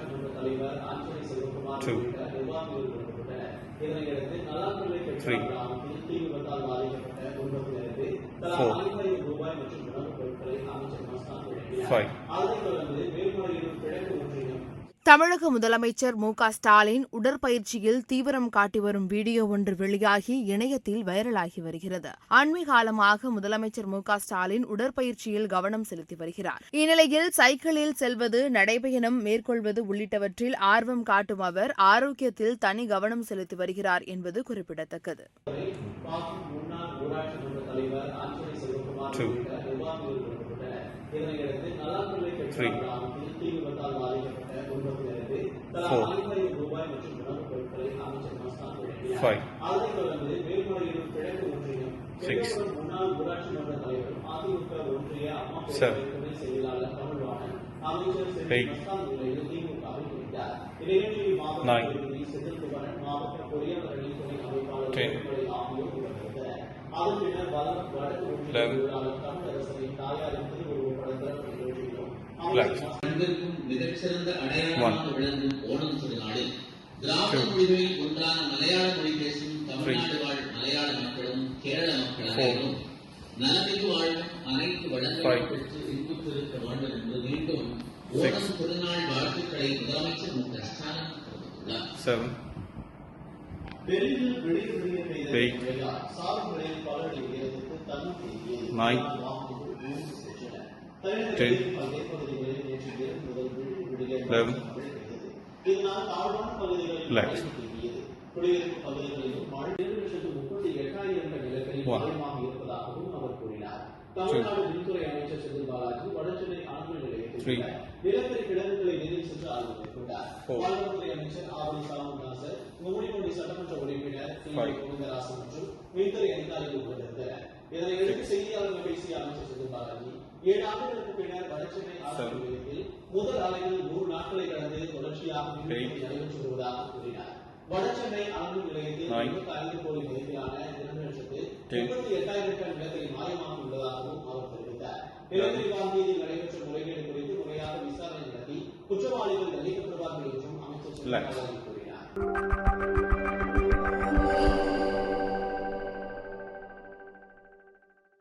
ஊராட்சி மன்ற தலைவர் ஆஞ்சநேய செல்வகுமார் உள்ளிட்ட நிர்வாகிகள் கொல்லப்பட்டனர் இதனையடுத்து நல்லாப்பிள்ளை பெற்ற கிராமத்தில் தீ விபத்தால் பாதிக்கப்பட்ட குடும்பத்தினருக்கு தலா ரூபாய் மற்றும் உணவுப் பொருட்களை அமைச்சர் மஸ்தான் வழங்கினார் தொடர்ந்து மேல்முறையீடு கிழக்கு தமிழக முதலமைச்சர் மு க ஸ்டாலின் உடற்பயிற்சியில் தீவிரம் காட்டி வரும் வீடியோ ஒன்று வெளியாகி இணையத்தில் வைரலாகி வருகிறது அண்மை காலமாக முதலமைச்சர் மு க ஸ்டாலின் உடற்பயிற்சியில் கவனம் செலுத்தி வருகிறார் இந்நிலையில் சைக்கிளில் செல்வது நடைபயணம் மேற்கொள்வது உள்ளிட்டவற்றில் ஆர்வம் காட்டும் அவர் ஆரோக்கியத்தில் தனி கவனம் செலுத்தி வருகிறார் என்பது குறிப்பிடத்தக்கது Two. Three. கிராமத்தில் தீ விபத்தால் பாதிக்கப்பட்ட குடும்பத்தினருக்கு தலா Four. ஐந்தாயிரம் மிகச்சிறந்த அடையாளமாக விளங்கும் ஓணம் திருநாளில் திராவிட மொழிகளில் ஒன்றான மலையாள மொழி பேசும் தமிழ்நாடு வாழ் மலையாள மக்களும் கேரள மக்கள் Four. அனைவரும் நலமிகு வாழும் அனைத்து Five. வளங்களும் பெற்று இன்புற்றிருக்க வேண்டும் என்று மீண்டும் ஓணம் திருநாள் வாழ்த்துக்களை முதலமைச்சர் மு க ஸ்டாலின் தெரிவித்துள்ளார் seven, பெரிதும் விடிய விடிய பெய்த Eight. மழையால் சாகுபடியில் பலரடி உயரத்துக்கு தண்ணீர் தேங்கியது. 11 lakhs அமைச்சர் செந்தில் பாலாஜி ஆண்கள் நிலையத்தில் நிலக்கரி கிடங்குகளை நேரில் சென்று ஆய்வு மேற்கொண்டார் பால்வளத்துறை அமைச்சர் ஆவடி சாமுநாசர் மும்முடிமொழி சட்டமன்ற உறுப்பினர் கோவிந்தராசன் மற்றும் மின்துறை அதிகாரிகள் உட்பட்டிருந்தனர் இதனையடுத்து செய்தியாளர்கள் பேசிய அமைச்சர் செந்தில் பாலாஜி ஏழு ஆண்டுகளுக்கு பின்னர் வடசென்னை ஆய்வு நிலையத்தில் முதல் ஆலையில் நூறு நாட்களை கடந்து தொடர்ச்சியாக. நடைபெற்று வருவதாக கூறினார் வடசென்னை அணுமின் நிலையத்தில். இருபத்தி ஐந்து கோடி மதிப்பிலான இரண்டு லட்சத்து. எண்பத்தி எட்டாயிரம் டன் நிலக்கரி மாயமாகி உள்ளதாகவும் அவர் தெரிவித்தார் நிலக்கரி வாங்கியதில் நடைபெற்ற முறைகேடு குறித்து முறையாக விசாரணை நடத்தி குற்றவாளிகள் தண்டிக்கப்படுவார்கள் என்றும் அமைச்சர் கூறினார்